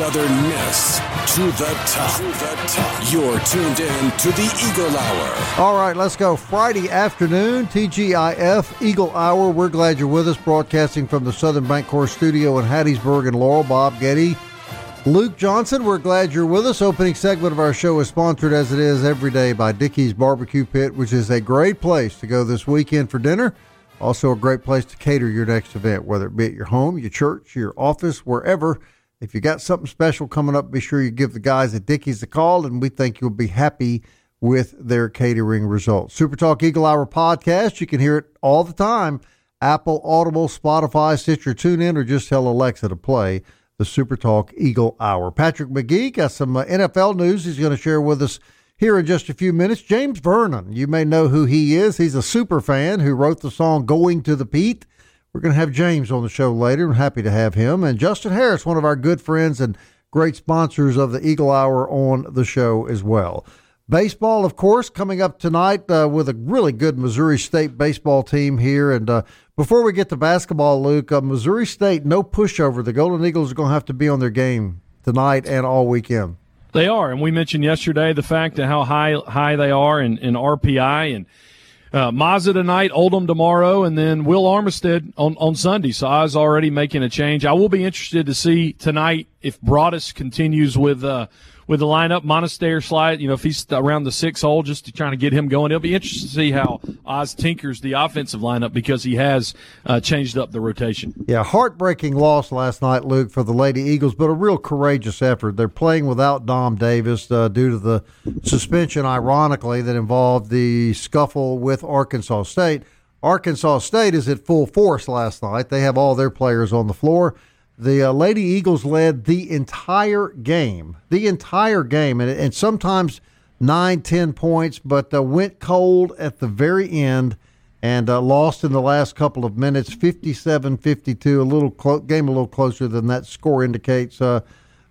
Southern Miss to the top. To the top. You're tuned in to the Eagle Hour. All right, let's go. Friday afternoon, TGIF Eagle Hour. We're glad you're with us, broadcasting from the Southern Bancorp studio in Hattiesburg and Laurel. Bob Getty, Luke Johnson. We're glad you're with us. Opening segment of our show is sponsored, as it is every day, by Dickey's Barbecue Pit, which is a great place to go this weekend for dinner. Also, a great place to cater your next event, whether it be at your home, your church, your office, wherever. If you got something special coming up, be sure you give the guys at Dickey's a call, and we think you'll be happy with their catering results. Super Talk Eagle Hour podcast, you can hear it all the time. Apple, Audible, Spotify, Stitcher, TuneIn, or just tell Alexa to play the Super Talk Eagle Hour. Patrick Magee got some uh, NFL news he's going to share with us here in just a few minutes. James Vernon, you may know who he is. He's a super fan who wrote the song Going to the Pete. We're going to have James on the show later. I'm happy to have him. And Justin Harris, one of our good friends and great sponsors of the Eagle Hour on the show as well. Baseball, of course, coming up tonight uh, with a really good Missouri State baseball team here. And uh, before we get to basketball, Luke, uh, Missouri State, no pushover. The Golden Eagles are going to have to be on their game tonight and all weekend. They are, and we mentioned yesterday the fact of how high high they are in, in RPI and uh, Mazza tonight, Oldham tomorrow, and then Will Armistead on, on Sunday. So I was already making a change. I will be interested to see tonight if Broadus continues with uh, with the lineup. Monistere slide, you know, if he's around the six hole, just to trying to get him going. It'll be interesting to see how Oz tinkers the offensive lineup because he has uh, changed up the rotation. Yeah, heartbreaking loss last night, Luke, for the Lady Eagles, but a real courageous effort. They're playing without Dom Davis uh, due to the suspension, ironically, that involved the scuffle with Arkansas State. Arkansas State is at full force last night. They have all their players on the floor. The uh, Lady Eagles led the entire game, the entire game, and, and sometimes nine, ten points, but uh, went cold at the very end and uh, lost in the last couple of minutes, 57-52, a little clo- game a little closer than that score indicates. Uh,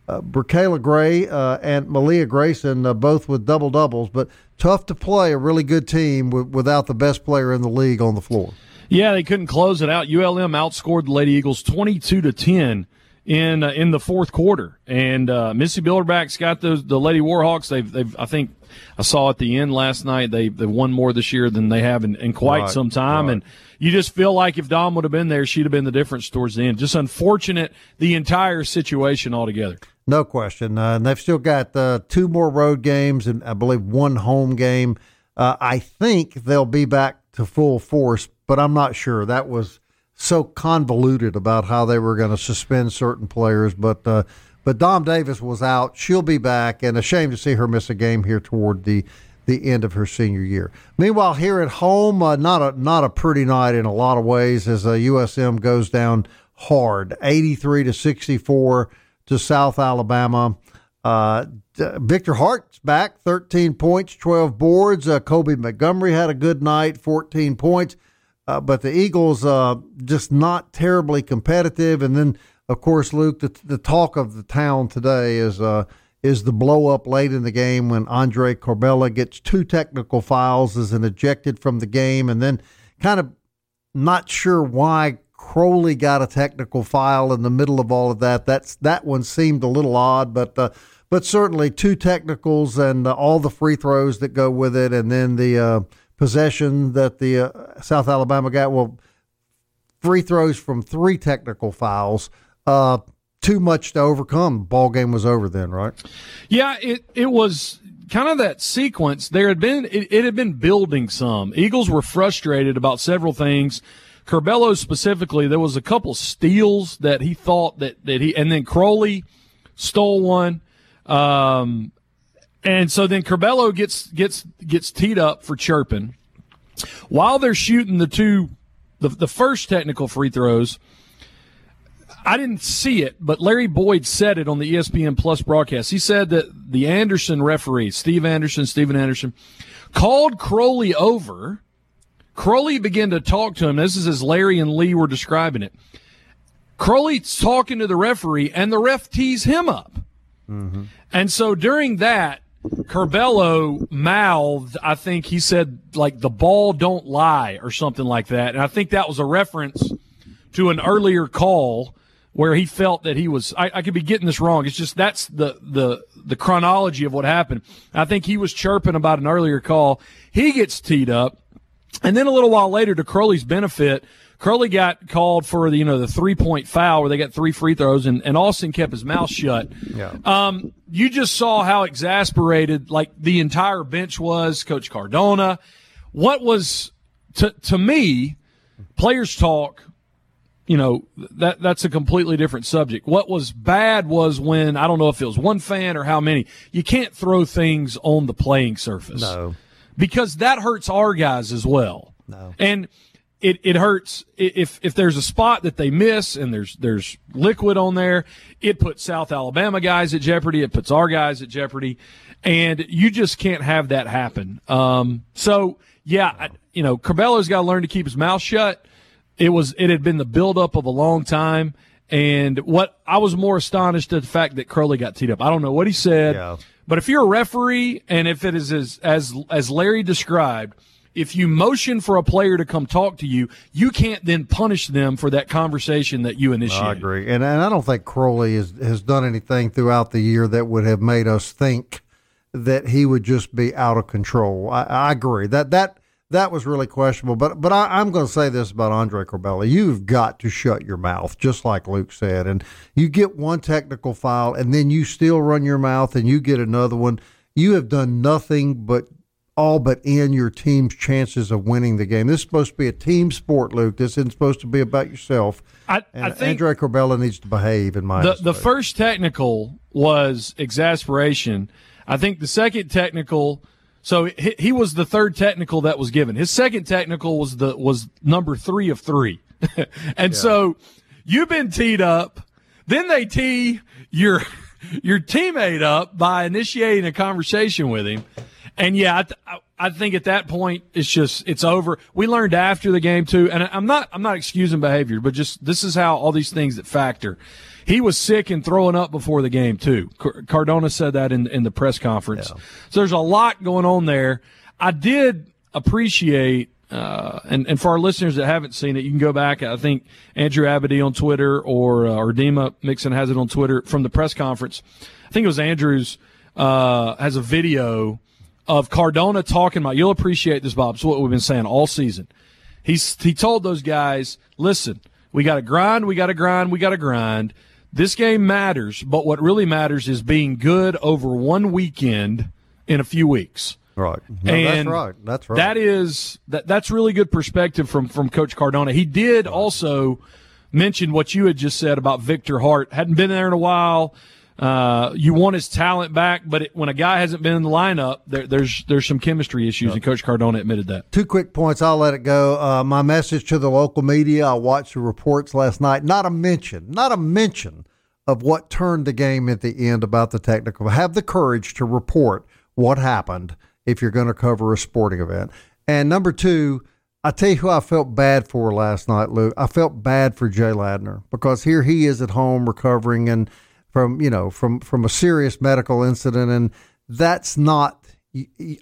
uh, Gray uh, and Malia Grayson, uh, both with double doubles, but tough to play a really good team w- without the best player in the league on the floor. Yeah, they couldn't close it out. ULM outscored the Lady Eagles twenty-two to ten in uh, in the fourth quarter, and uh, Missy Bilderback's got the the Lady Warhawks. They've they've I think I saw at the end last night they they won more this year than they have in, in quite Right, some time, right. and you just feel like if Dom would have been there, she'd have been the difference towards the end. Just unfortunate the entire situation altogether. No question. Uh, and they've still got uh, two more road games and I believe one home game. Uh, I think they'll be back to full force, but I'm not sure. That was so convoluted about how they were going to suspend certain players. But uh, but Dom Davis was out. She'll be back, and a shame to see her miss a game here toward the the end of her senior year. Meanwhile, here at home, uh, not a not a pretty night in a lot of ways as uh, USM goes down hard, 83 to 64 to South Alabama. Uh, Victor Hart's back, 13 points, 12 boards. Uh, Kobe Montgomery had a good night, 14 points. Uh, but the Eagles uh, just not terribly competitive. And then, of course, Luke, the, the talk of the town today is uh, is the blow up late in the game when Andre Curbelo gets two technical fouls, is an ejected from the game, and then kind of not sure why Crowley got a technical foul in the middle of all of that. That's that one seemed a little odd, but uh, but certainly two technicals and uh, all the free throws that go with it, and then the uh, possession that the uh, South Alabama got. Well, free throws from three technical fouls. Uh, too much to overcome. Ball game was over then, right? Yeah, it it was kind of that sequence. There had been it, it had been building some. Eagles were frustrated about several things. Curbelo specifically, there was a couple steals that he thought that that he, and then Crowley stole one. Um, and so then Curbelo gets gets gets teed up for chirping while they're shooting the two the, the first technical free throws. I didn't see it, but Larry Boyd said it on the ESPN Plus broadcast. He said that the Anderson referee, Steve Anderson, Stephen Anderson, called Crowley over. Crowley began to talk to him. This is as Larry and Lee were describing it. Crowley's talking to the referee, and the ref tees him up. Mm-hmm. And so during that, Curbelo mouthed, I think he said, like, the ball don't lie or something like that. And I think that was a reference to an earlier call where he felt that he was I, I, could be getting this wrong. It's just that's the the the chronology of what happened. I think he was chirping about an earlier call. He gets teed up. And then a little while later, to Crowley's benefit, Crowley got called for the you know the three point foul where they got three free throws, and, and Austin kept his mouth shut. Yeah. Um, you just saw how exasperated like the entire bench was. Coach Cardona, what was to to me, players talk. You know that that's a completely different subject. What was bad was when I don't know if it was one fan or how many. You can't throw things on the playing surface. No, because that hurts our guys as well. No, and it, it hurts if if there's a spot that they miss and there's there's liquid on there. It puts South Alabama guys at jeopardy. It puts our guys at jeopardy, and you just can't have that happen. Um, so yeah, I, you know, Curbelo's got to learn to keep his mouth shut. It was it had been the buildup of a long time, and what I was more astonished at the fact that Crowley got teed up. I don't know what he said, yeah. but if you're a referee and if it is as as as Larry described if you motion for a player to come talk to you, you can't then punish them for that conversation that you initiated. I agree, and and I don't think Crowley has has done anything throughout the year that would have made us think that he would just be out of control. I, I agree that that that was really questionable. But but I, am going to say this about Andre Curbelo: you've got to shut your mouth, just like Luke said, and you get one technical foul, and then you still run your mouth, and you get another one. You have done nothing but all but end your team's chances of winning the game. This is supposed to be a team sport, Luke. This isn't supposed to be about yourself. I, and I think Andre Curbelo needs to behave in my the, the first technical was exasperation. I think the second technical so he, he, was the third technical that was given. His second technical was the was number 3 of 3. and yeah. so you've been teed up, then they tee your your teammate up by initiating a conversation with him. And yeah, I, th- I, think at that point it's just it's over. We learned after the game too, and I'm not I'm not excusing behavior, but just this is how all these things that factor. He was sick and throwing up before the game too. Cardona said that in in the press conference. Yeah. So there's a lot going on there. I did appreciate. Uh, and, and for our listeners that haven't seen it, you can go back. I think Andrew Abady on Twitter or uh, or Dima Mixon has it on Twitter from the press conference. I think it was Andrews uh, has a video of Cardona talking about. You'll appreciate this, Bob. It's what we've been saying all season. He's he told those guys, listen, we got to grind, we got to grind, we got to grind. This game matters, but what really matters is being good over one weekend in a few weeks. Right. No, and that's right. That's right. That is that that's really good perspective from from Coach Cardona. He did also mention what you had just said about Victor Hart. Hadn't been there in a while. Uh, you want his talent back, but it, when a guy hasn't been in the lineup, there, there's there's some chemistry issues, and Coach Cardona admitted that. Two quick points. I'll let it go. Uh, my message to the local media. I watched the reports last night. Not a mention. Not a mention of what turned the game at the end about the technical. Have the courage to report what happened if you're going to cover a sporting event. And number two. I tell you who I felt bad for last night, Luke. I felt bad for Jay Ladner because here he is at home recovering and from you know from from a serious medical incident, and that's not.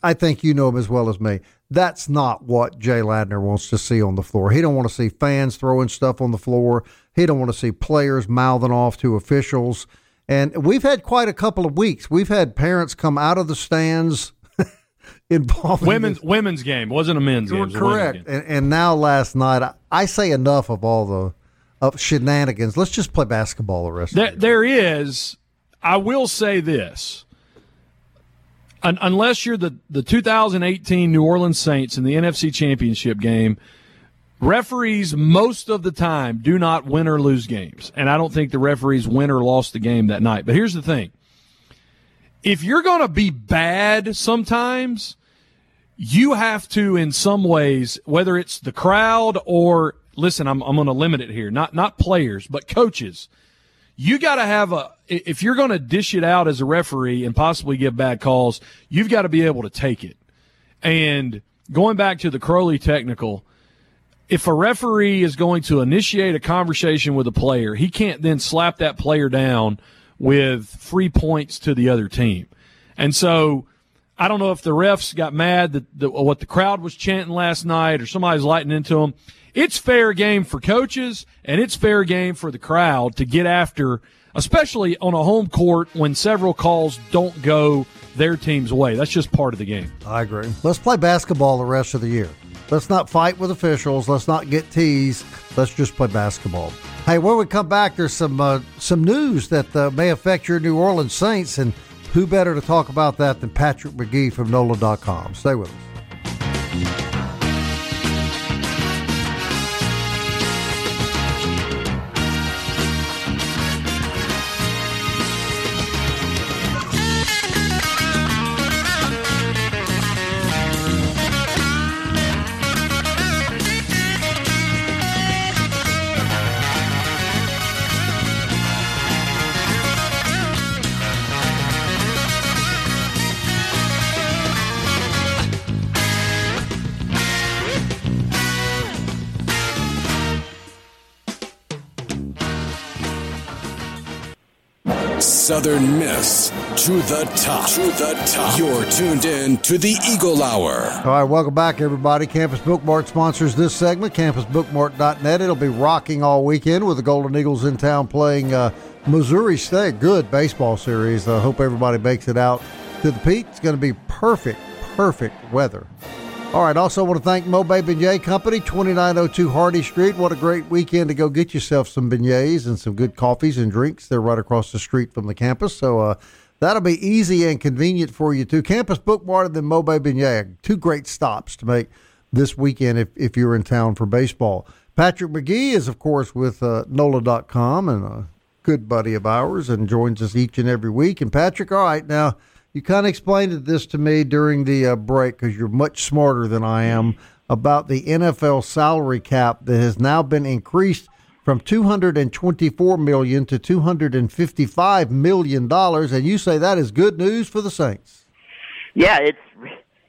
I think you know him as well as me. That's not what Jay Ladner wants to see on the floor. He don't want to see fans throwing stuff on the floor. He don't want to see players mouthing off to officials. And we've had quite a couple of weeks. We've had parents come out of the stands involving women's this. women's game wasn't a men's game. Correct. And, and now last night, I, I, say enough of all the of shenanigans. Let's just play basketball the rest. There, of the there is. I will say this. Un, unless you're the, the 2018 New Orleans Saints in the NFC Championship game, referees most of the time do not win or lose games. And I don't think the referees win or lost the game that night. But here's the thing if you're going to be bad sometimes, you have to, in some ways, whether it's the crowd or listen, I'm, I'm going to limit it here, not not players, but coaches. You got to have a if you're going to dish it out as a referee and possibly give bad calls, you've got to be able to take it. And going back to the Crowley technical, if a referee is going to initiate a conversation with a player, he can't then slap that player down with free points to the other team. And so I don't know if the refs got mad that what the crowd was chanting last night or somebody's lighting into them. It's fair game for coaches and it's fair game for the crowd to get after, especially on a home court when several calls don't go their team's way. That's just part of the game. I agree. Let's play basketball the rest of the year. Let's not fight with officials. Let's not get teased. Let's just play basketball. Hey, when we come back, there's some uh, some news that uh, may affect your New Orleans Saints, and who better to talk about that than Patrick Magee from NOLA.com? Stay with us. Southern Miss to the top. To the top. You're tuned in to the Eagle Hour. All right, welcome back, everybody. Campus Bookmart sponsors this segment, campusbookmart.net. It'll be rocking all weekend with the Golden Eagles in town playing uh, Missouri State. Good baseball series. I hope everybody makes it out to the Pete. It's going to be perfect, perfect weather. All right, also want to thank Mobe Beignet Company, 2902 Hardy Street. What a great weekend to go get yourself some beignets and some good coffees and drinks. They're right across the street from the campus, so uh, that'll be easy and convenient for you too. Campus Bookmart and then Mobe Beignet, two great stops to make this weekend if, if you're in town for baseball. Patrick Magee is, of course, with uh, NOLA.com and a good buddy of ours and joins us each and every week. And Patrick, all right, now – you kind of explained this to me during the uh, break because you're much smarter than I am about the NFL salary cap that has now been increased from 224 million to 255 million dollars, and you say that is good news for the Saints. Yeah, it's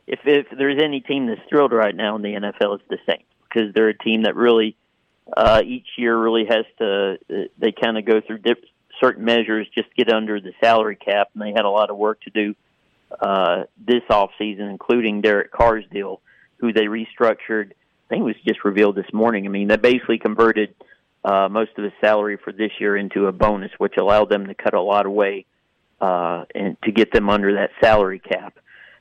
if if there's any team that's thrilled right now in the NFL, it's the Saints because they're a team that really uh, each year really has to uh, they kind of go through dip, certain measures just get under the salary cap, and they had a lot of work to do uh, this off season, including Derek Carr's deal, who they restructured. I think it was just revealed this morning. I mean, they basically converted uh, most of his salary for this year into a bonus, which allowed them to cut a lot away uh, and to get them under that salary cap.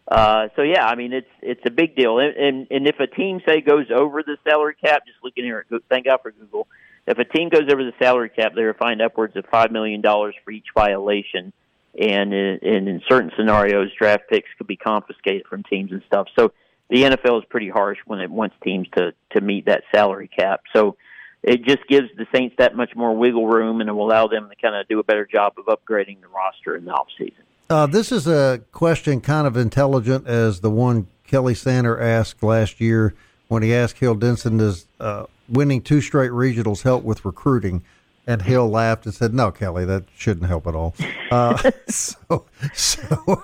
Uh, so yeah, I mean it's it's a big deal, and, and and if a team say goes over the salary cap, just looking here, thank God for Google if a team goes over the salary cap, they're fined upwards of five million dollars for each violation, and in, in certain scenarios, draft picks could be confiscated from teams and stuff. So the NFL is pretty harsh when it wants teams to to meet that salary cap. So it just gives the Saints that much more wiggle room, and it will allow them to kind of do a better job of upgrading the roster in the offseason. Uh, this is a question kind of intelligent as the one Kelly Sander asked last year when he asked Hill Denson, does uh, winning two straight regionals help with recruiting? And Hill laughed and said, "No, Kelly, that shouldn't help at all." Uh, so, so,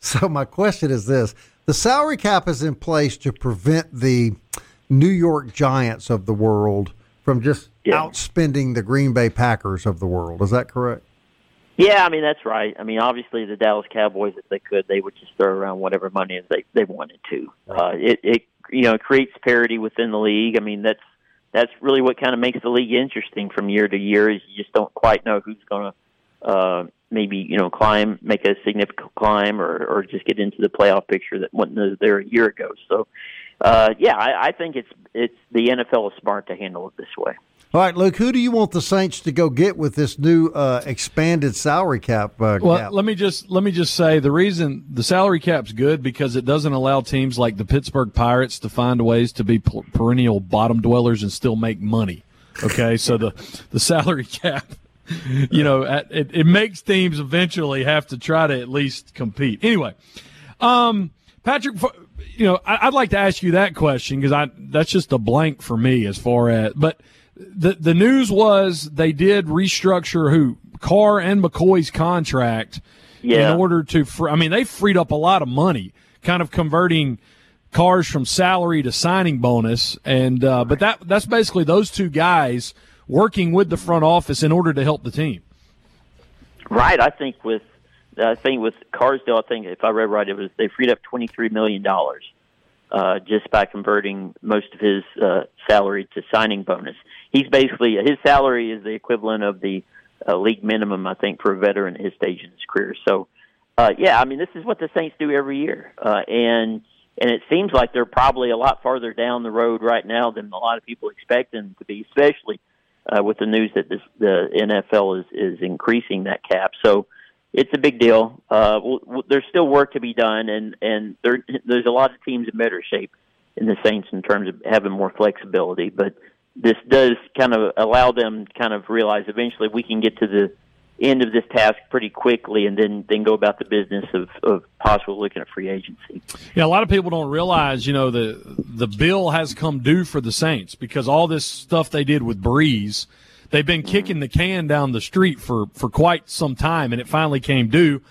so my question is this: the salary cap is in place to prevent the New York Giants of the world from just yeah. outspending the Green Bay Packers of the world. Is that correct? Yeah, I mean that's right. I mean, obviously the Dallas Cowboys, if they could, they would just throw around whatever money they they wanted to. Uh, it it you know creates parity within the league. I mean that's that's really what kind of makes the league interesting from year to year. Is you just don't quite know who's going to uh, maybe you know climb, make a significant climb, or or just get into the playoff picture that wasn't there a year ago. So, uh, yeah, I, I think it's it's the NFL is smart to handle it this way. All right, Luke, who do you want the Saints to go get with this new uh, expanded salary cap? Uh, well, cap? let me just let me just say the reason the salary cap's good because it doesn't allow teams like the Pittsburgh Pirates to find ways to be perennial bottom dwellers and still make money. Okay, so the the salary cap, you know, it, it makes teams eventually have to try to at least compete. Anyway, um, Patrick, you know, I'd like to ask you that question because I that's just a blank for me as far as but the the news was they did restructure who Carr and McCoy's contract yeah. in order to. Fr- I mean, they freed up a lot of money, kind of converting Carr's from salary to signing bonus, and uh, but that that's basically those two guys working with the front office in order to help the team. Right. I think with I think with Carr's deal, I think if I read right, it was they freed up twenty three million dollars uh, just by converting most of his uh, salary to signing bonus. He's basically his salary is the equivalent of the uh, league minimum, I think, for a veteran at his stage in his career. So, uh, yeah, I mean, this is what the Saints do every year, uh, and and it seems like they're probably a lot farther down the road right now than a lot of people expect them to be, especially uh, with the news that this, the NFL is is increasing that cap. So it's a big deal. Uh, w- there's still work to be done, and and there, there's a lot of teams in better shape in the Saints in terms of having more flexibility. But this does kind of allow them to kind of realize eventually we can get to the end of this task pretty quickly and then then go about the business of, of possibly looking at free agency. Yeah, a lot of people don't realize, you know, the the bill has come due for the Saints because all this stuff they did with Brees, – they've been mm-hmm. kicking the can down the street for, for quite some time, and it finally came due.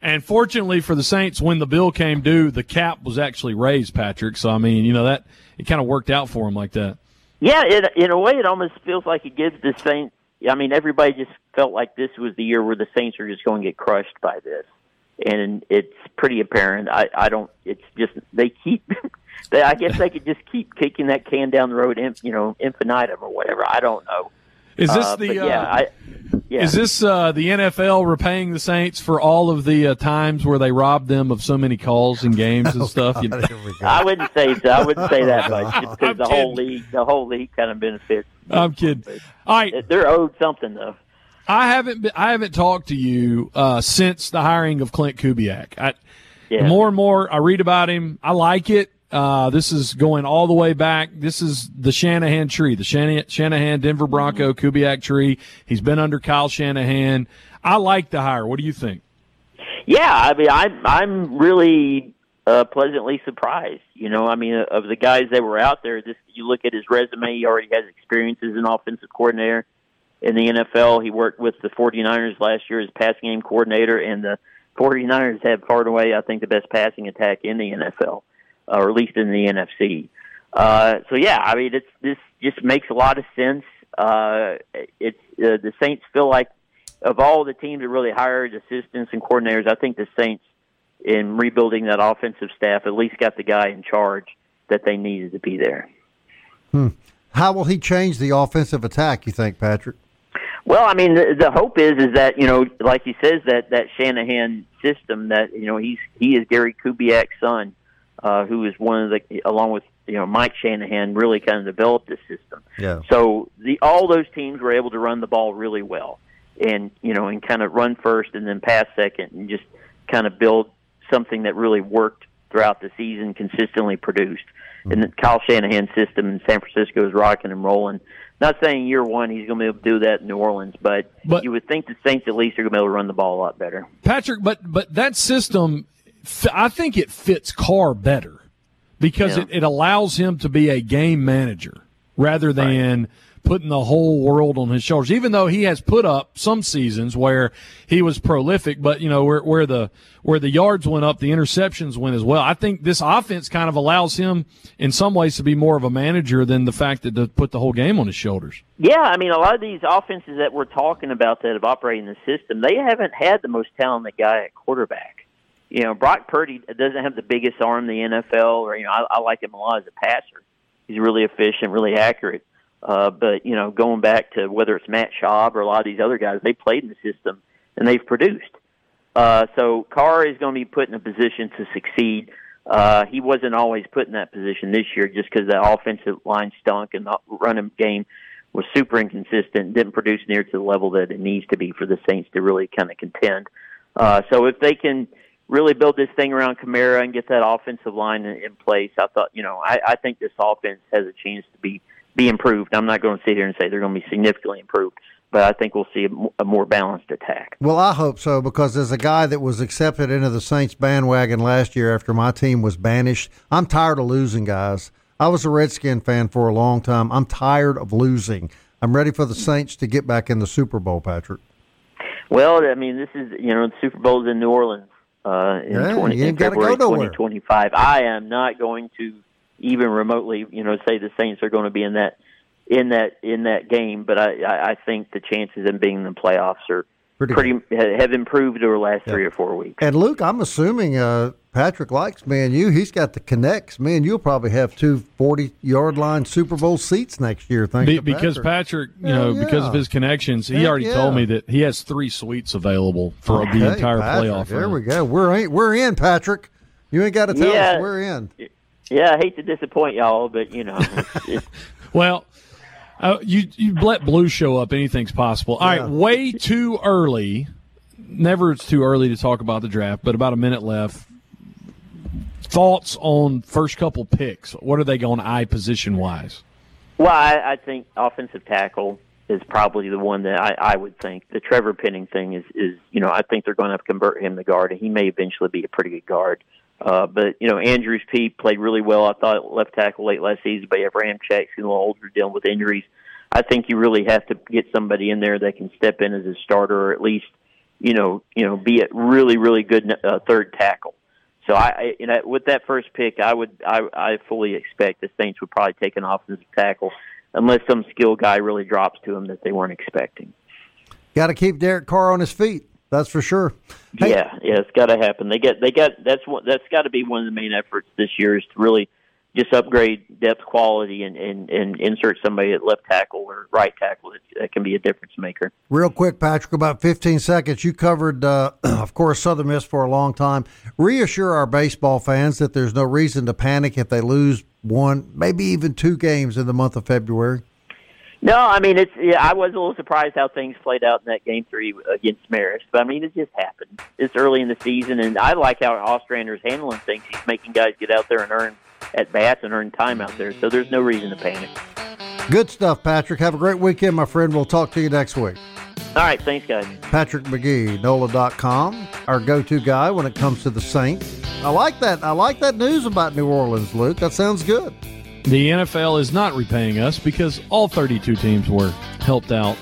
And fortunately for the Saints, when the bill came due, the cap was actually raised, Patrick. So I mean, you know that it kind of worked out for them like that. Yeah, it, in a way, it almost feels like it gives the Saints. I mean, everybody just felt like this was the year where the Saints are just going to get crushed by this, and it's pretty apparent. I, I don't. It's just they keep. They, I guess they could just keep kicking that can down the road, you know, infinitum or whatever. I don't know. Is this uh, the yeah, uh, I, yeah. Is this uh, the NFL repaying the Saints for all of the uh, times where they robbed them of so many calls and games and oh, stuff? God, I wouldn't say so. I wouldn't say that much just because the kidding. whole league, the whole league, kind of benefits. I'm kidding. All right, they're owed something though. I haven't been, I haven't talked to you uh, since the hiring of Klint Kubiak. I, yeah. More and more, I read about him. I like it. Uh, this is going all the way back. This is the Shanahan tree, the Shanahan Denver Bronco Kubiak tree. He's been under Kyle Shanahan. I like the hire. What do you think? Yeah, I mean, I'm I'm really uh, pleasantly surprised. You know, I mean, of the guys that were out there, just you look at his resume. He already has experience as an offensive coordinator in the NFL. He worked with the 49ers last year as passing game coordinator, and the 49ers have far and away, I think, the best passing attack in the NFL or at least in the NFC. Uh, so yeah, I mean, it's this just makes a lot of sense. Uh, it's uh, the Saints feel like of all the teams that really hired assistants and coordinators, I think the Saints in rebuilding that offensive staff at least got the guy in charge that they needed to be there. Hmm. How will he change the offensive attack? You think, Patrick? Well, I mean, the, the hope is is that you know, like he says, that that Shanahan system that you know he's he is Gary Kubiak's son uh, who is one of the, along with you know Mike Shanahan, really kind of developed this system. Yeah. So the all those teams were able to run the ball really well, and you know, and kind of run first and then pass second, and just kind of build something that really worked throughout the season, consistently produced. Mm-hmm. And the Kyle Shanahan system in San Francisco is rocking and rolling. Not saying year one he's going to be able to do that in New Orleans, but, but you would think the Saints at least are going to be able to run the ball a lot better. Patrick, but but that system I think it fits Carr better because yeah. it, it allows him to be a game manager rather than right. putting the whole world on his shoulders. Even though he has put up some seasons where he was prolific, but you know where where the where the yards went up, the interceptions went as well. I think this offense kind of allows him in some ways to be more of a manager than the fact that to put the whole game on his shoulders. Yeah, I mean a lot of these offenses that we're talking about that have operated in the system, they haven't had the most talented guy at quarterback you know, Brock Purdy doesn't have the biggest arm in the NFL, or you know, I, I like him a lot as a passer. He's really efficient, really accurate. Uh, but you know, going back to whether it's Matt Schaub or a lot of these other guys, they played in the system and they've produced. Uh, so Carr is going to be put in a position to succeed. Uh, he wasn't always put in that position this year just because the offensive line stunk and the running game was super inconsistent, didn't produce near to the level that it needs to be for the Saints to really kind of contend. Uh, so if they can really build this thing around Kamara and get that offensive line in, in place, I thought, you know, I, I think this offense has a chance to be be improved. I'm not going to sit here and say they're going to be significantly improved, but I think we'll see a, a more balanced attack. Well, I hope so because as a guy that was accepted into the Saints bandwagon last year after my team was banished, I'm tired of losing, guys. I was a Redskin fan for a long time. I'm tired of losing. I'm ready for the Saints to get back in the Super Bowl, Patrick. Well, I mean, this is you know the Super Bowl's in New Orleans uh, in, yeah, 20, in February 2025. I am not going to even remotely, you know, say the Saints are going to be in that in that in that game, but I I think the chances of them being in the playoffs are pretty, pretty have improved over the last yeah. three or four weeks. And Luke, I'm assuming uh, Patrick likes me and you. He's got the connects. Me and you'll probably have two 40 yard line Super Bowl seats next year. Thanks Be, because Patrick, you know, yeah. because of his connections, he Heck already yeah. told me that he has three suites available for okay, the entire Patrick, playoff. There we go. We're in, we're in, Patrick. You ain't got to tell yeah. us we're in. Yeah, I hate to disappoint y'all, but you know. well, uh, you you let blue show up. Anything's possible. All right, way too early never it's too early to talk about the draft, but about a minute left. Thoughts on first couple picks? What are they going to eye position wise? Well, I, I think offensive tackle is probably the one that I, I would think. The Trevor Penning thing is, is you know, I think they're going to, to convert him to guard, and he may eventually be a pretty good guard. Uh, but you know, Andrus Peat played really well. I thought left tackle late last season, but Abraham Ramczyk's a little older, dealing with injuries. I think you really have to get somebody in there that can step in as a starter, or at least you know, you know, be a really, really good uh, third tackle. So I, I, you know, with that first pick, I would, I, I fully expect the Saints would probably take an offensive tackle, unless some skill guy really drops to them that they weren't expecting. Got to keep Derek Carr on his feet. That's for sure. Hey. Yeah, yeah, it's got to happen. They get, they got. That's what. That's got to be one of the main efforts this year is to really just upgrade depth quality and, and, and insert somebody at left tackle or right tackle that, that can be a difference maker. Real quick, Patrick, about 15 seconds. You covered, uh, of course, Southern Miss for a long time. Reassure our baseball fans that there's no reason to panic if they lose one, maybe even two games in the month of February. No, I mean it's. Yeah, I was a little surprised how things played out in that game three against Marist, but I mean it just happened. It's early in the season, and I like how Ostrander's handling things. He's making guys get out there and earn at bats and earn time out there. So there's no reason to panic. Good stuff, Patrick. Have a great weekend, my friend. We'll talk to you next week. All right. Thanks, guys. Patrick Magee, NOLA.com, our go to guy when it comes to the Saints. I like that. I like that news about New Orleans, Luke. That sounds good. The NFL is not repaying us because all 32 teams were helped out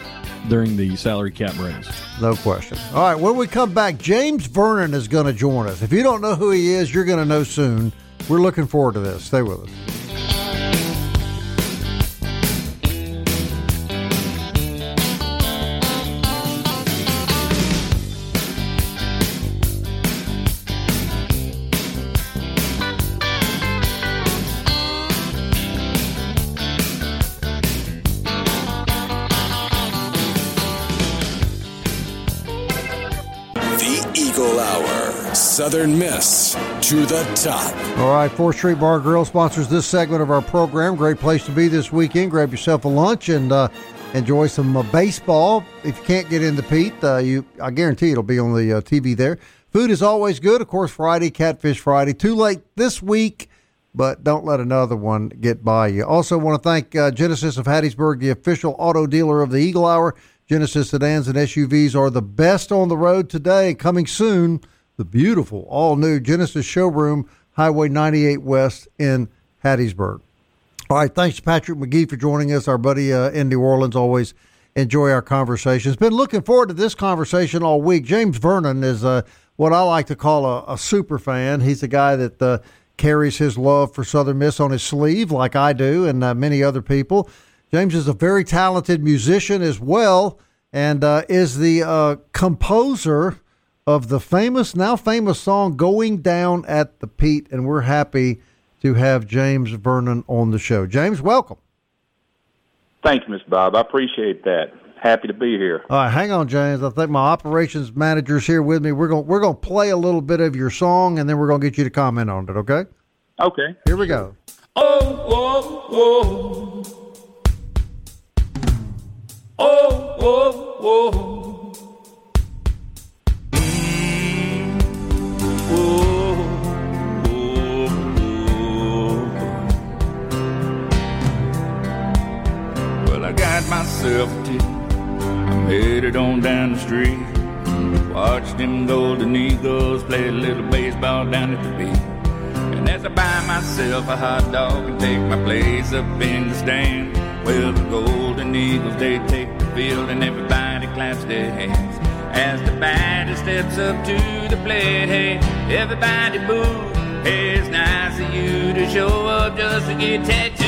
during the salary cap raise. No question. All right, when we come back, James Vernon is going to join us. If you don't know who he is, you're going to know soon. We're looking forward to this. Stay with us. Southern Miss to the top. All right, Fourth Street Bar Grill sponsors this segment of our program. Great place to be this weekend. Grab yourself a lunch and uh, enjoy some uh, baseball. If you can't get into Pete, uh, you I guarantee it'll be on the uh, TV there. Food is always good. Of course, Friday, Catfish Friday. Too late this week, but don't let another one get by you. Also, want to thank uh, Genesis of Hattiesburg, the official auto dealer of the Eagle Hour. Genesis sedans and SUVs are the best on the road today. Coming soon the beautiful, all new Genesis showroom, Highway 98 West in Hattiesburg. All right, thanks Patrick Magee for joining us, our buddy uh, in New Orleans. Always enjoy our conversations. Been looking forward to this conversation all week. James Vernon is uh, what I like to call a, a super fan. He's a guy that uh, carries his love for Southern Miss on his sleeve, like I do, and uh, many other people. James is a very talented musician as well, and uh, is the uh, composer of the famous, now famous song Going Down at the Pete, and we're happy to have James Vernon on the show. James, welcome. Thank you, Mr. Bob. I appreciate that. Happy to be here. All right, hang on, James. I think my operations manager's here with me. We're going we're going to play a little bit of your song, and then we're going to get you to comment on it. Okay? Okay. Here we go. Oh, oh, oh. Oh, oh, oh. Myself a ticket. I'm headed on down the street. Watch them Golden Eagles play a little baseball down at the Pete. And as I buy myself a hot dog and take my place up in the stand, well, the Golden Eagles, they take the field and everybody claps their hands. As the batter steps up to the plate, hey, everybody boo. Hey, it's nice of you to show up just to get tattooed.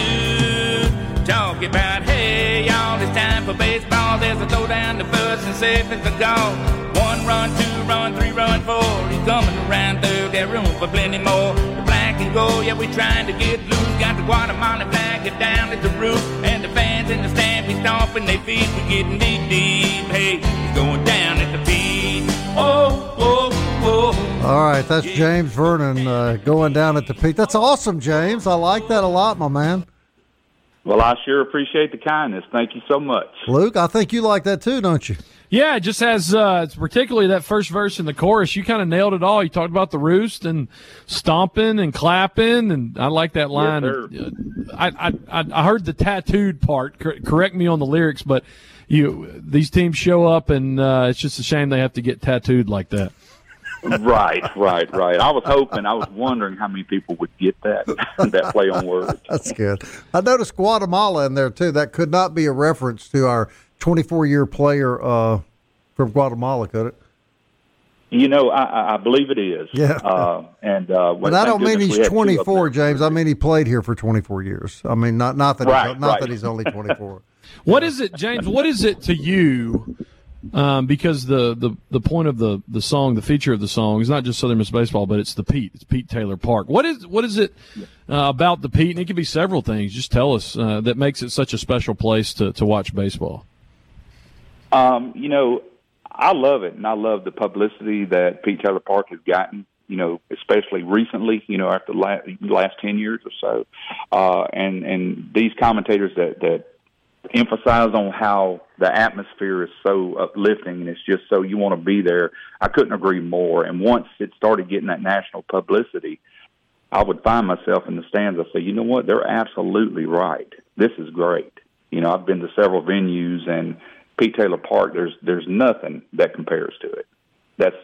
Talk about, hey, y'all, it's time for baseball. There's a throw down the first and safe as a goal. One run, two run, three run, four. He's coming around third, there's room for plenty more. The black and gold, yeah, we're trying to get loose. Got the Guatemalan flag it down at the roof. And the fans in the stand be stomping their feet. We're getting deep, deep. Hey, he's going down at the Pete. Oh, oh, oh. All right, that's James Vernon uh, going down at the Pete. That's awesome, James. I like that a lot, my man. Well, I sure appreciate the kindness. Thank you so much. Luke, I think you like that too, don't you? Yeah, it just has, uh, particularly that first verse in the chorus. You kind of nailed it all. You talked about the roost and stomping and clapping, and I like that line. Yes, I, I, I heard the tattooed part. Cor- correct me on the lyrics, but you these teams show up, and uh, it's just a shame they have to get tattooed like that. Right, right, right. I was hoping, I was wondering how many people would get that that play on words. That's good. I noticed Guatemala in there too. That could not be a reference to our 24 year player uh, from Guatemala, could it? You know, I, I believe it is. Yeah. Uh, and uh, But I don't mean he's 24, James. I mean he played here for 24 years. I mean not not that Right, he's, not right. that he's only 24. What is it, James? What is it to you? Um, because the, the, the point of the, the song, the feature of the song, is not just Southern Miss Baseball, but it's the Pete. It's Pete Taylor Park. What is what is it uh, about the Pete? And it could be several things. Just tell us uh, that makes it such a special place to, to watch baseball. Um, you know, I love it, and I love the publicity that Pete Taylor Park has gotten. You know, especially recently. You know, after the last, last ten years or so, uh, and and these commentators that that emphasize on how the atmosphere is so uplifting and it's just so you want to be there. I couldn't agree more. And once it started getting that national publicity, I would find myself in the stands. I say, you know what? They're absolutely right. This is great. You know, I've been to several venues and Pete Taylor Park. There's there's nothing that compares to it. That's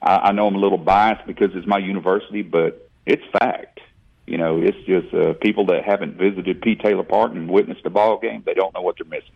I, I know I'm a little biased because it's my university, but it's fact. You know, it's just uh, people that haven't visited Pete Taylor Park and witnessed a ball game. They don't know what they're missing.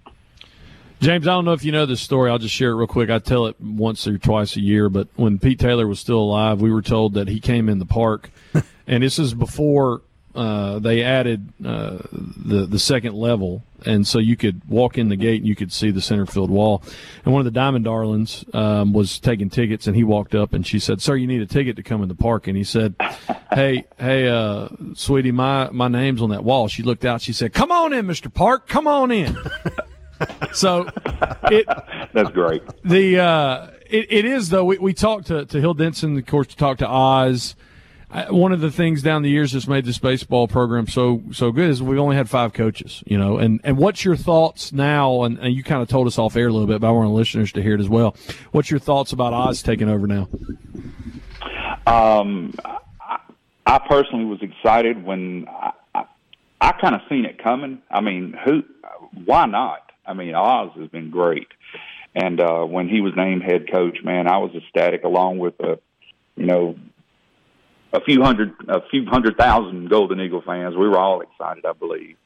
James, I don't know if you know this story. I'll just share it real quick. I tell it once or twice a year, but when Pete Taylor was still alive, we were told that he came in the park, and this is before uh, they added uh, the the second level, and so you could walk in the gate and you could see the center field wall. And one of the Diamond Darlings um, was taking tickets, and he walked up and she said, "Sir, you need a ticket to come in the park." And he said, "Hey, hey, uh, sweetie, my my name's on that wall." She looked out. She said, "Come on in, Mister Park. Come on in." so it That's great. the uh, it, it is though. We, we talked to to Hill Denson, of course, to talk to Oz. One of the things down the years that's made this baseball program so so good is we've only had five coaches, you know. And and what's your thoughts now? And, and you kind of told us off air a little bit, but I want listeners to hear it as well. What's your thoughts about Oz taking over now? Um, I, personally was excited when I, I, I kind of seen it coming. I mean, who? Why not? I mean, Oz has been great, and uh, when he was named head coach, man, I was ecstatic. Along with uh, you know, a few hundred, a few hundred thousand Golden Eagle fans, we were all excited, I believe.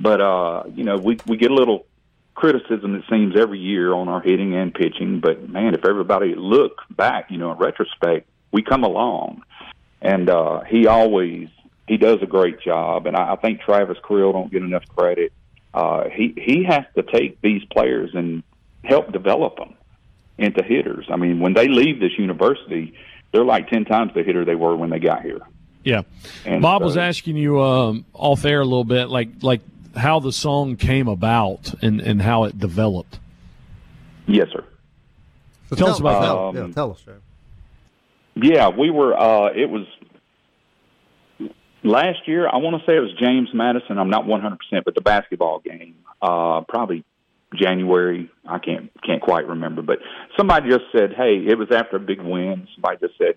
But uh, you know, we we get a little criticism it seems every year on our hitting and pitching. But man, if everybody look back, you know, in retrospect, we come along, and uh, he always he does a great job. And I, I think Travis Creel don't get enough credit. Uh, he he has to take these players and help develop them into hitters. I mean, when they leave this university, they're like ten times the hitter they were when they got here. Yeah, And Bob so- was asking you um, off air a little bit, like like how the song came about and and how it developed. Yes, sir. So Tell us about that. tell, Um, yeah, tell us, James. Yeah, we were. Uh, it was last year. I want to say it was James Madison. I'm not 100, percent but the basketball game, uh, probably January. I can't can't quite remember, but somebody just said, "Hey," it was after a big win. Somebody just said,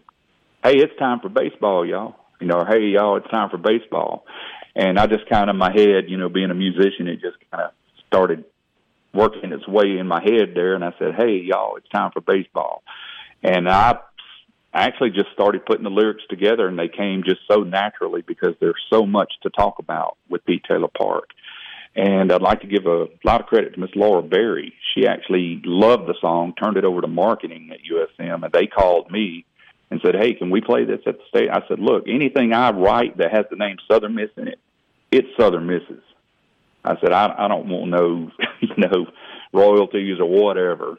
"Hey, it's time for baseball, y'all." You know, "Hey, y'all, it's time for baseball." And I just kind of my head, you know, being a musician, it just kind of started working its way in my head there, and I said, "Hey, y'all, it's time for baseball." And I actually just started putting the lyrics together, and they came just so naturally because there's so much to talk about with Pete Taylor Park. And I'd like to give a lot of credit to Miss Laura Berry. She actually loved the song, turned it over to marketing at USM, and they called me and said, "Hey, can we play this at the state?" I said, "Look, anything I write that has the name Southern Miss in it, it's Southern Misses." I said, "I, I don't want no, you know, royalties or whatever,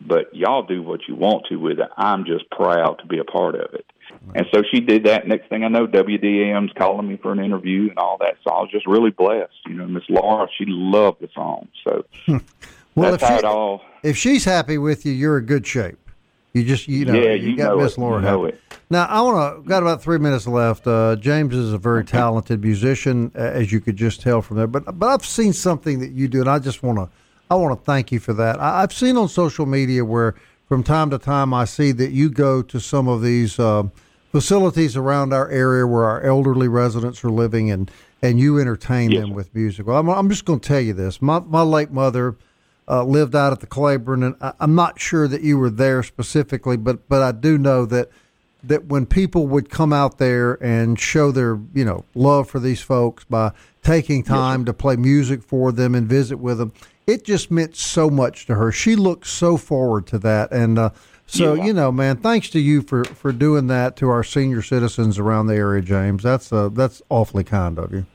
but y'all do what you want to with it. I'm just proud to be a part of it." And so she did that. Next thing I know, WDAM's calling me for an interview and all that. So I was just really blessed. You know, Miss Laura, she loved the song. So Well, that's if how she, it all. if she's happy with you, you're in good shape. You just you know Yeah, you, you got Miss. Laura You know happy. it. Now I want to got about three minutes left. Uh, James is a very talented musician, as you could just tell from there. But but I've seen something that you do, and I just want to I want to thank you for that. I, I've seen on social media where from time to time I see that you go to some of these uh, facilities around our area where our elderly residents are living, and and you entertain Yes, them with music. Well, I'm, I'm just going to tell you this. My my late mother uh, lived out at the Claiborne, and I, I'm not sure that you were there specifically, but but I do know that that when people would come out there and show their you know love for these folks by taking time to play music for them and visit with them, it just meant so much to her. She looked so forward to that, and uh, so Yeah. you know, man, thanks to you for for doing that to our senior citizens around the area, James. That's uh, that's awfully kind of you.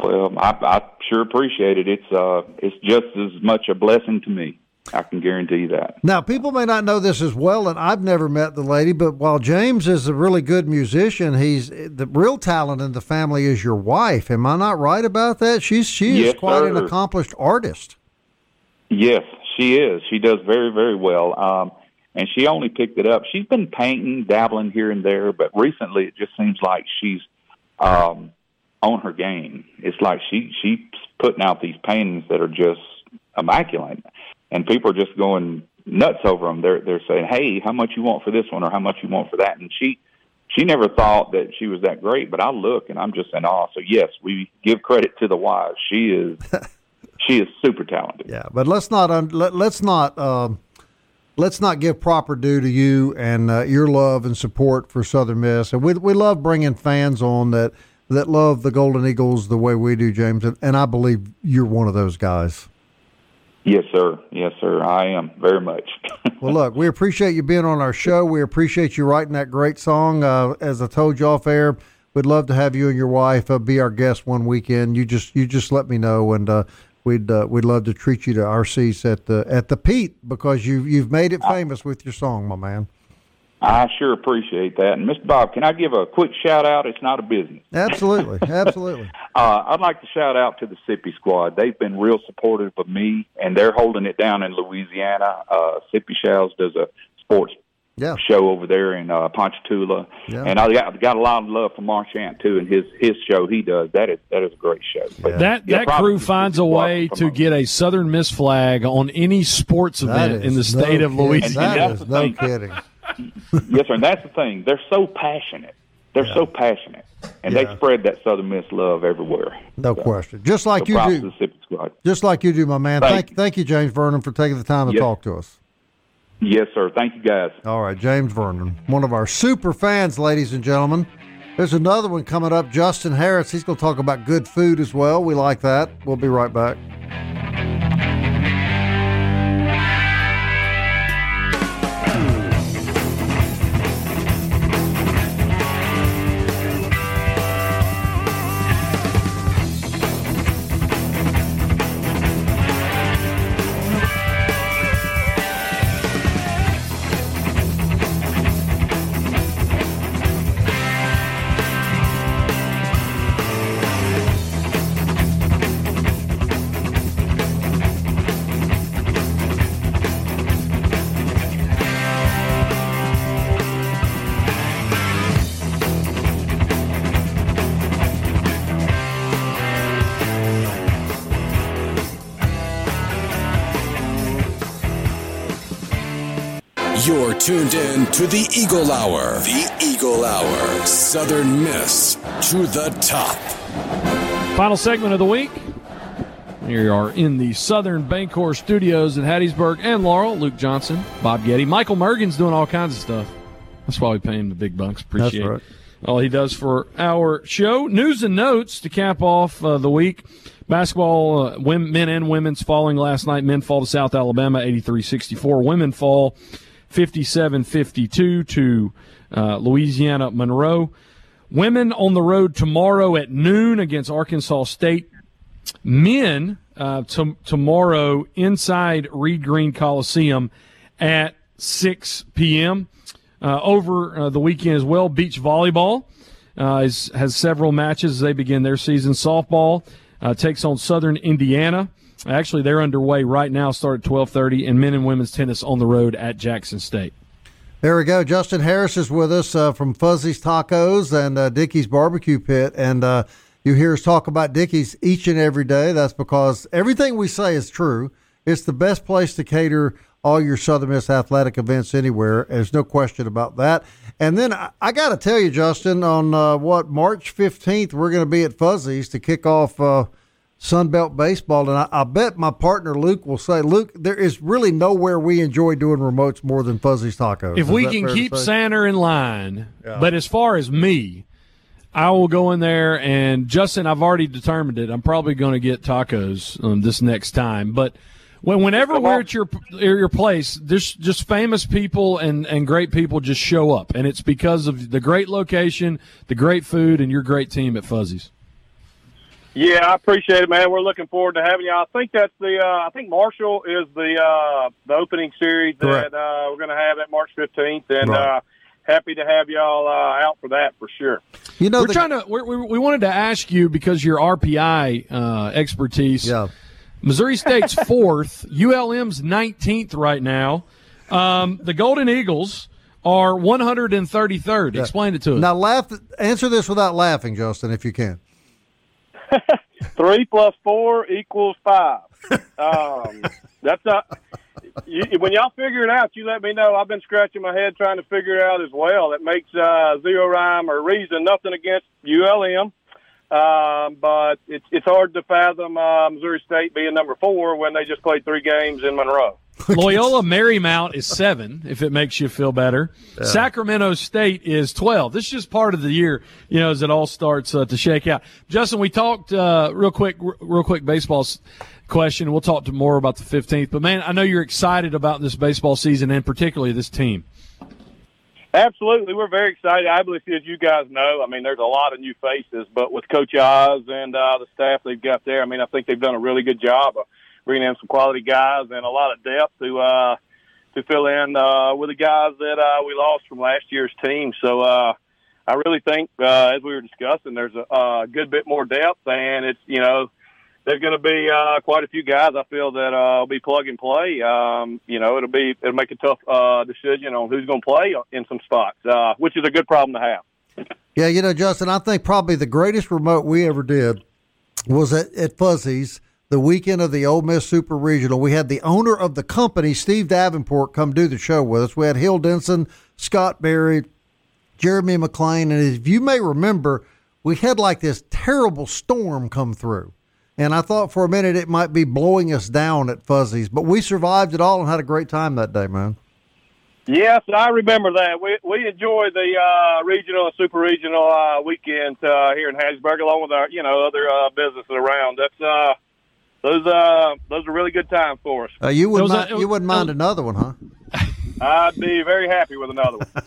Well, I, I sure appreciate it. It's uh, it's just as much a blessing to me. I can guarantee that. Now, people may not know this as well, and I've never met the lady, but while James is a really good musician, he's the real talent in the family is your wife. Am I not right about that? She's she is Yes, quite an accomplished artist. Yes, she is. She does very, very well. Um, and she only picked it up. She's been painting, dabbling here and there, but recently it just seems like she's um, on her game. It's like she she's putting out these paintings that are just immaculate, and people are just going nuts over them. They're they're saying, "Hey, how much you want for this one, or how much you want for that?" And she she never thought that she was that great, but I look and I'm just in awe. So yes, we give credit to the wise. She is she is super talented. Yeah, but let's not un, let, let's not um, let's not give proper due to you and uh, your love and support for Southern Miss. And we we love bringing fans on that that love the Golden Eagles the way we do, James. And, and I believe you're one of those guys. Yes, sir. Yes, sir. I am very much. Well, look, we appreciate you being on our show. We appreciate you writing that great song. Uh, as I told you off air, we'd love to have you and your wife uh, be our guest one weekend. You just you just let me know, and uh, we'd uh, we'd love to treat you to our seats at the at the Pete because you you've made it famous with your song, my man. I sure appreciate that. And Mr. Bob, can I give a quick shout out? It's not a business. Absolutely, absolutely. Uh, I'd like to shout out to the Sippy Squad. They've been real supportive of me, and they're holding it down in Louisiana. Uh, Sippy Shells does a sports Yeah, show over there in uh, Ponchatoula, Yeah. and I got, got a lot of love for Marchant too, and his his show he does. That is that is a great show. But, That yeah, that crew finds a way to promote. get a Southern Miss flag on any sports that event in the state no of. Louisiana. That And that's no thing. kidding. yes, sir. And that's the thing. They're so passionate. They're so passionate, and Yeah. they spread that Southern Miss love everywhere. No So, question. Just like so you do. to the Sippy Squad. Just like you do, my man. Thank Thank, you. thank you, James Vernon, for taking the time to Yes. talk to us. Yes, sir. Thank you, guys. All right, James Vernon, one of our super fans, ladies and gentlemen. There's another one coming up, Justin Harris. He's going to talk about good food as well. We like that. We'll be right back. To the Eagle Hour. The Eagle Hour. Southern Miss to the top. Final segment of the week. Here you are in the Southern Bancorp studios in Hattiesburg and Laurel. Luke Johnson, Bob Getty. Michael Mergen's doing all kinds of stuff. That's why we pay him the big bucks. Appreciate right. all he does for our show. News and notes to cap off uh, the week. Basketball, uh, women, men and women's falling last night. Men fall to South Alabama 83 64. Women fall 57 52 to uh, Louisiana Monroe. Women on the road tomorrow at noon against Arkansas State. Men uh, to, tomorrow inside Reed Green Coliseum at 6 p.m. Uh, over uh, the weekend as well, beach volleyball uh, is, has several matches as they begin their season. Softball uh, takes on Southern Indiana. Actually, they're underway right now. Start at 12:30, and men and women's tennis on the road at Jackson State. There we go. Justin Harris is with us uh, from Fuzzy's Tacos and uh, Dickey's Barbecue Pit. And uh, you hear us talk about Dickey's each and every day. That's because everything we say is true. It's the best place to cater all your Southern Miss athletic events anywhere. There's no question about that. And then I, I got to tell you, Justin, on uh, what, March 15th, we're going to be at Fuzzy's to kick off uh, Sun Belt Baseball. And I, I bet my partner Luke will say, Luke, there is really nowhere we enjoy doing remotes more than Fuzzy's Tacos. If Is we can keep say? Santa in line, Yeah. but as far as me, I will go in there and Justin, I've already determined it. I'm probably going to get tacos um, this next time, but when, whenever we're at your your place, there's just famous people and, and great people just show up, and it's because of the great location, the great food, and your great team at Fuzzy's. Yeah, I appreciate it, man. We're looking forward to having you. I think that's the. Uh, I think Marshall is the uh, the opening series Correct. that uh, we're going to have at March fifteenth, and Right. uh, happy to have y'all uh, out for that for sure. You know, we're the- trying to. We're, we we wanted to ask you because your RPI uh, expertise. Yeah. Missouri State's fourth, ULM's nineteenth right now. Um, the Golden Eagles are one hundred and thirty third. Explain it to us. Now, laugh. Answer this without laughing, Justin, if you can. Three plus four equals five. Um, that's not. You, when y'all figure it out, you let me know. I've been scratching my head trying to figure it out as well. It makes uh, zero rhyme or reason. Nothing against ULM, um, but it's it's hard to fathom uh, Missouri State being number four when they just played three games in Monroe. Loyola Marymount is seven, if it makes you feel better. Sacramento State is 12. This is just part of the year, you know, as it all starts uh, to shake out. Justin, we talked uh, real quick, r- real quick baseball s- question. We'll talk to more about the 15th. But, man, I know you're excited about this baseball season and particularly this team. Absolutely, we're very excited. I believe, as you guys know, I mean, there's a lot of new faces, but with Coach Oz and uh, the staff they've got there, I mean, I think they've done a really good job of bringing in some quality guys and a lot of depth to uh, to fill in uh, with the guys that uh, we lost from last year's team. So uh, I really think, uh, as we were discussing, there's a, a good bit more depth, and it's you know there's going to be uh, quite a few guys. I feel that uh, will be plug and play. Um, you know, it'll be it'll make a tough uh, decision on who's going to play in some spots, uh, which is a good problem to have. Yeah, you know, Justin, I think probably the greatest remote we ever did was at, at Fuzzy's the weekend of the Ole Miss Super Regional. We had the owner of the company, Steve Davenport, come do the show with us. We had Hill Denson, Scott Berry, Jeremy McLean, and if you may remember, we had like this terrible storm come through. And I thought for a minute it might be blowing us down at Fuzzy's, but we survived it all and had a great time that day, man. Yes, I remember that. We we enjoyed the uh, regional and super regional uh, weekend uh, here in Hattiesburg, along with our you know other uh, businesses around. That's uh, those uh, those are really good times for us. Uh, you wouldn't It was a- mind, you wouldn't mind another one, huh? I'd be very happy with another one.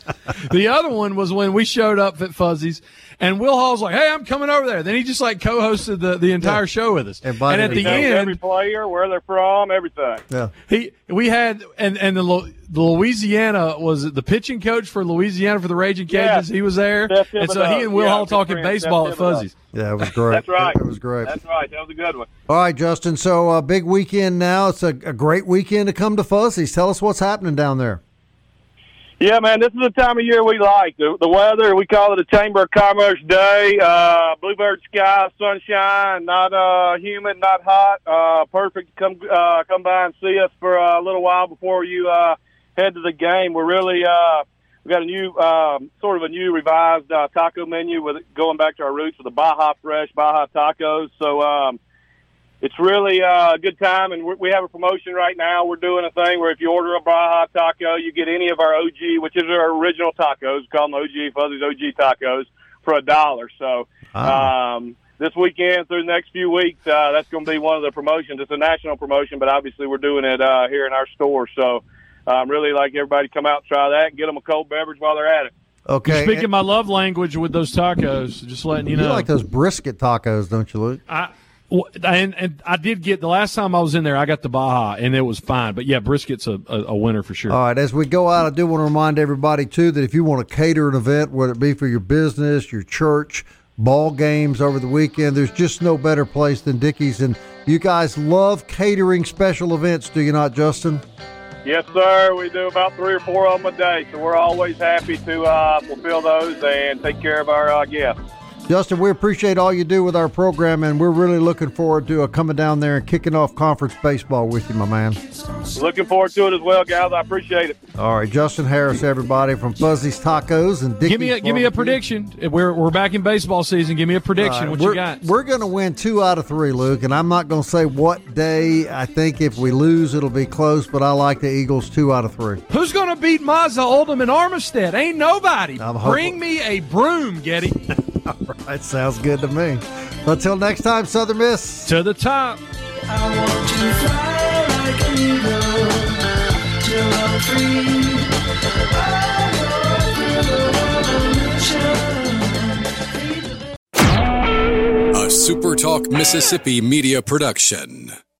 The other one was when we showed up at Fuzzy's, and Will Hall's like, "Hey, I'm coming over there." Then he just like co-hosted the, the entire show with us. Invited and at the down. Knows every end, player, where they're from, everything. Yeah. he we had and and the Lu- the Louisiana was it the pitching coach for Louisiana for the Raging Yeah. Cajuns. He was there, and so he and Will Yeah, Hall good talking friend, baseball Steph at Thibodeau. Fuzzy's. Yeah, it was great. That's right. It was great. That's right. That was a good one. All right, Justin. So, uh, big weekend now. It's a, a great weekend to come to Fuzzy's. Tell us what's happening down there. Yeah, man, this is the time of year we like. The, the weather, we call it a Chamber of Commerce day. Uh, bluebird sky, sunshine, not uh, humid, not hot. Uh, perfect. Come uh, come by and see us for a little while before you uh, head to the game. We're really uh, we got a new um, sort of a new revised uh, taco menu with going back to our roots with the Baja Fresh Baja tacos. So um, it's really uh, a good time, and we have a promotion right now. We're doing a thing where if you order a Baja taco, you get any of our OG, which is our original tacos, we call them OG Fuzzy's OG tacos, for a dollar. So. Um, this weekend through the next few weeks, uh, that's going to be one of the promotions. It's a national promotion, but obviously we're doing it uh, here in our store. So um, really like everybody to come out and try that and get them a cold beverage while they're at it. Okay. You're speaking my love language with those tacos. Just letting you know. You like those brisket tacos, don't you, Luke? I, and, and I did get the last time I was in there, I got the Baja, and it was fine. But yeah, brisket's a, a, a, winner for sure. All right, as we go out, I do want to remind everybody too that if you want to cater an event, whether it be for your business, your church, ball games over the weekend. There's just no better place than Dickey's. And you guys love catering special events, do you not, Justin? Yes, sir. We do about three or four of them a day, so we're always happy to uh, fulfill those and take care of our uh, guests. Justin, we appreciate all you do with our program, and we're really looking forward to uh, coming down there and kicking off conference baseball with you, my man. Looking forward to it as well, guys. I appreciate it. All right, Justin Harris, everybody from Fuzzy's Tacos and Dickey's give me a, give me a prediction. We're, we're back in baseball season. Give me a prediction. Right, what you got? We're going to win two out of three, Luke, and I'm not going to say what day. I think if we lose, it'll be close, but I like the Eagles two out of three. Who's going to beat Mazza, Oldham, and Armistead? Ain't nobody. Bring me a broom, Getty. All right, sounds good to me. Until next time, Southern Miss. To the top. A SuperTalk Mississippi media production.